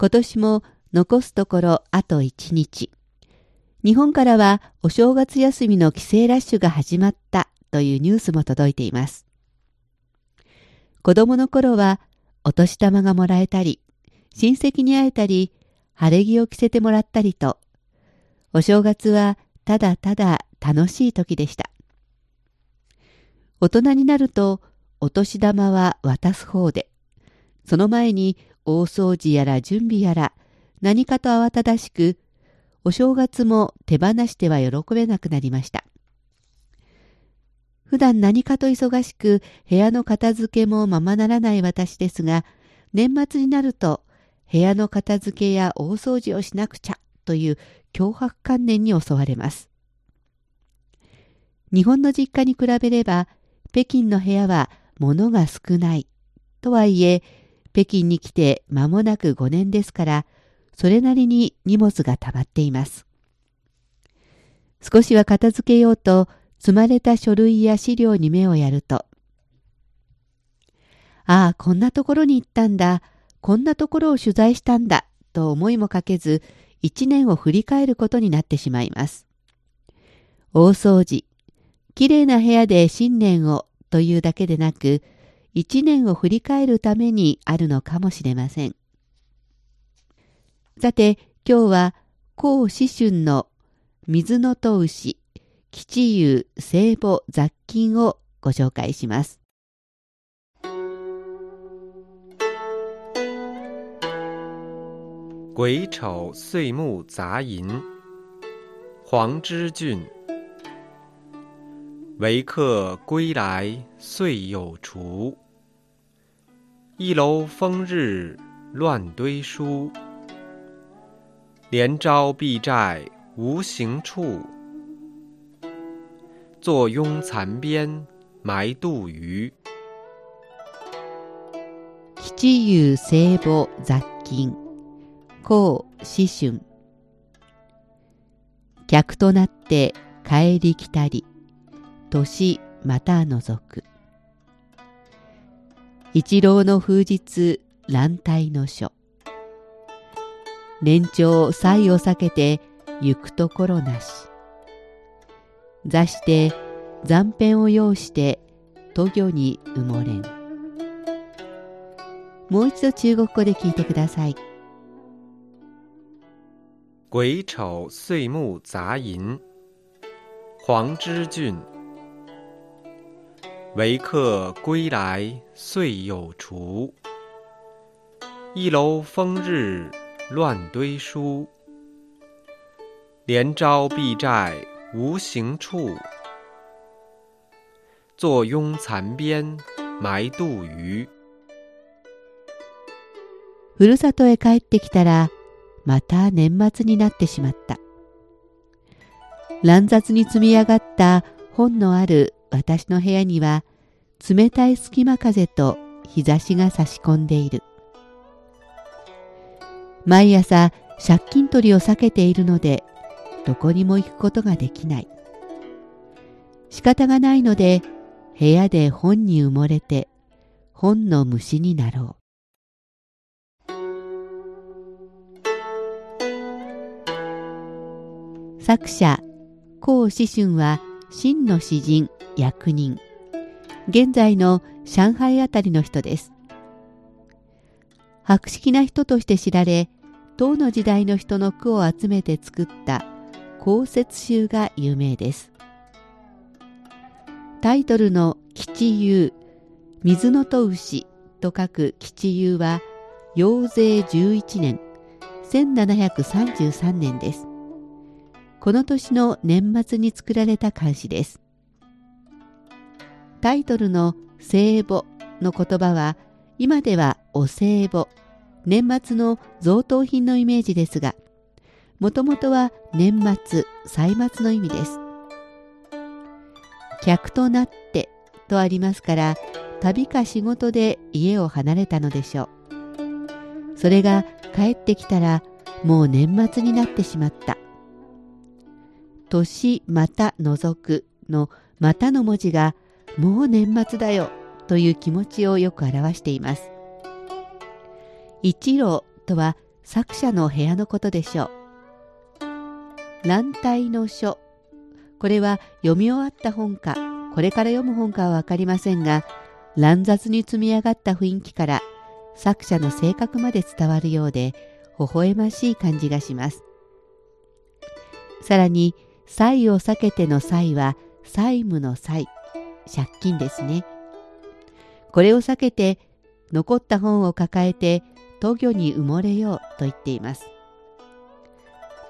今年も残すところあと1日。日本からはお正月休みの帰省ラッシュが始まったというニュースも届いています。子供の頃はお年玉がもらえたり、親戚に会えたり、晴れ着を着せてもらったりと、お正月はただただ楽しい時でした。大人になるとお年玉は渡す方で、その前に大掃除やら準備やら何かと慌ただしく、お正月も手放しては喜べなくなりました。普段何かと忙しく部屋の片付けもままならない私ですが、年末になると部屋の片付けや大掃除をしなくちゃという脅迫観念に襲われます。日本の実家に比べれば北京の部屋は物が少ないとはいえ北京に来て間もなく5年ですから、それなりに荷物が溜まっています。少しは片付けようと積まれた書類や資料に目をやると、ああ、こんなところに行ったんだ、こんなところを取材したんだ、と思いもかけず、一年を振り返ることになってしまいます。大掃除、きれいな部屋で新年をというだけでなく、一年を振り返るためにあるのかもしれません。さて、今日は、孔子春の水のと牛、吉友聖母雑菌をご紹介します。癸丑岁暮杂吟，黄之俊。为客归来岁有除，一楼风日乱堆书。连招避债无行处，坐拥残边埋杜鱼。七友聖母雑金，高思春。客となって帰り来たり。年また除く一郎の風日乱体の書。年長祭を避けて行くところなし。座して残片を要して渡魚に埋もれん。もう一度中国語で聞いてください。癸丑岁暮杂吟黄之俊。为客归来岁有除，一楼风日乱堆书。连招避债无行处，坐拥残边埋杜鱼。ふるさとへ帰ってきたら、また年末になってしまった。乱雑に積み上がった本のある私の部屋には冷たい隙間風と日差しが差し込んでいる。毎朝借金取りを避けているのでどこにも行くことができない。仕方がないので部屋で本に埋もれて本の虫になろう。作者、孔子春は真の詩人、役人。現在の上海あたりの人です。博識な人として知られ、唐の時代の人の句を集めて作った公説集が有名です。タイトルの吉遊、水のと牛と書く吉遊は、陽税11年、1733年です。この年の年末に作られた漢詩です。タイトルの聖母の言葉は、今ではお歳暮、年末の贈答品のイメージですが、もともとは年末、歳末の意味です。客となってとありますから、旅か仕事で家を離れたのでしょう。それが帰ってきたらもう年末になってしまった。年また除くのまたの文字がもう年末だよという気持ちをよく表しています。一郎とは作者の部屋のことでしょう。乱体の書。これは読み終わった本か、これから読む本かはわかりませんが、乱雑に積み上がった雰囲気から作者の性格まで伝わるようで、微笑ましい感じがします。さらに、債を避けての債は債務の債、借金ですね。これを避けて残った本を抱えて渡魚に埋もれようと言っています。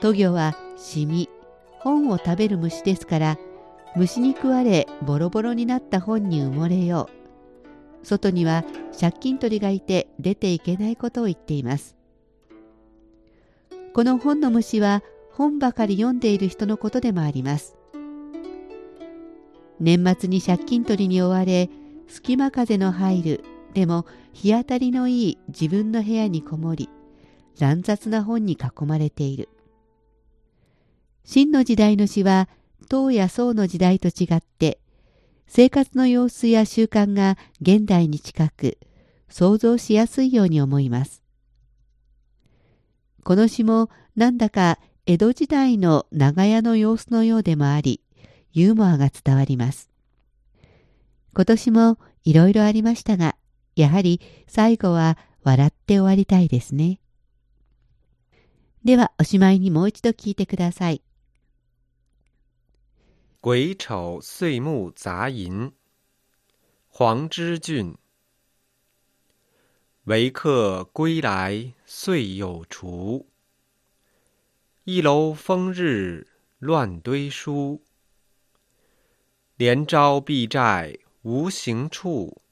渡魚はシミ、本を食べる虫ですから、虫に食われボロボロになった本に埋もれよう。外には借金取りがいて出ていけないことを言っています。この本の虫は本ばかり読んでいる人のことでもあります。年末に借金取りに追われ、隙間風の入るでも日当たりのいい自分の部屋にこもり乱雑な本に囲まれている。真の時代の詩は唐や宋の時代と違って生活の様子や習慣が現代に近く想像しやすいように思います。この詩もなんだか江戸時代の長屋の様子のようでもありユーモアが伝わります今年もいろいろありましたがやはり最後は笑って終わりたいですね。ではおしまいにもう一度聞いてください。癸丑岁暮杂吟，黄之俊。为客归来岁有除，一楼风日乱堆书。连招避债无行处。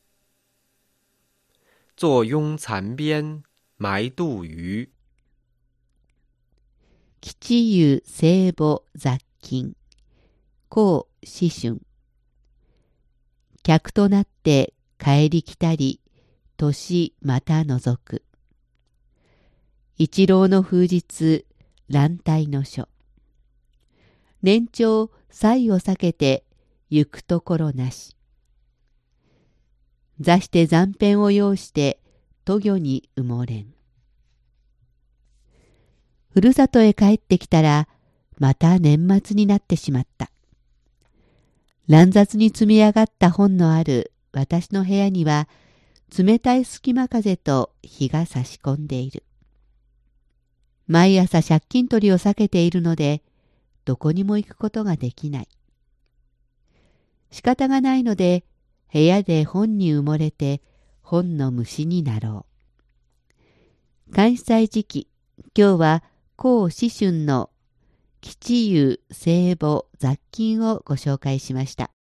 坐拥残边埋杜鱼。吉湯聖母雑金。公子春。客となって帰り来たり、年また覗く。一郎の風日、乱体の書。年長、歳を避けて、行くところなし。座して残片を要して渡魚に埋もれん。ふるさとへ帰ってきたら、また年末になってしまった。乱雑に積み上がった本のある私の部屋には、冷たい隙間風と日が差し込んでいる。毎朝借金取りを避けているので、どこにも行くことができない。仕方がないので、部屋で本に埋もれて本の虫になろう。関西時期、今日は孔子春の吉湯聖母雑菌をご紹介しました。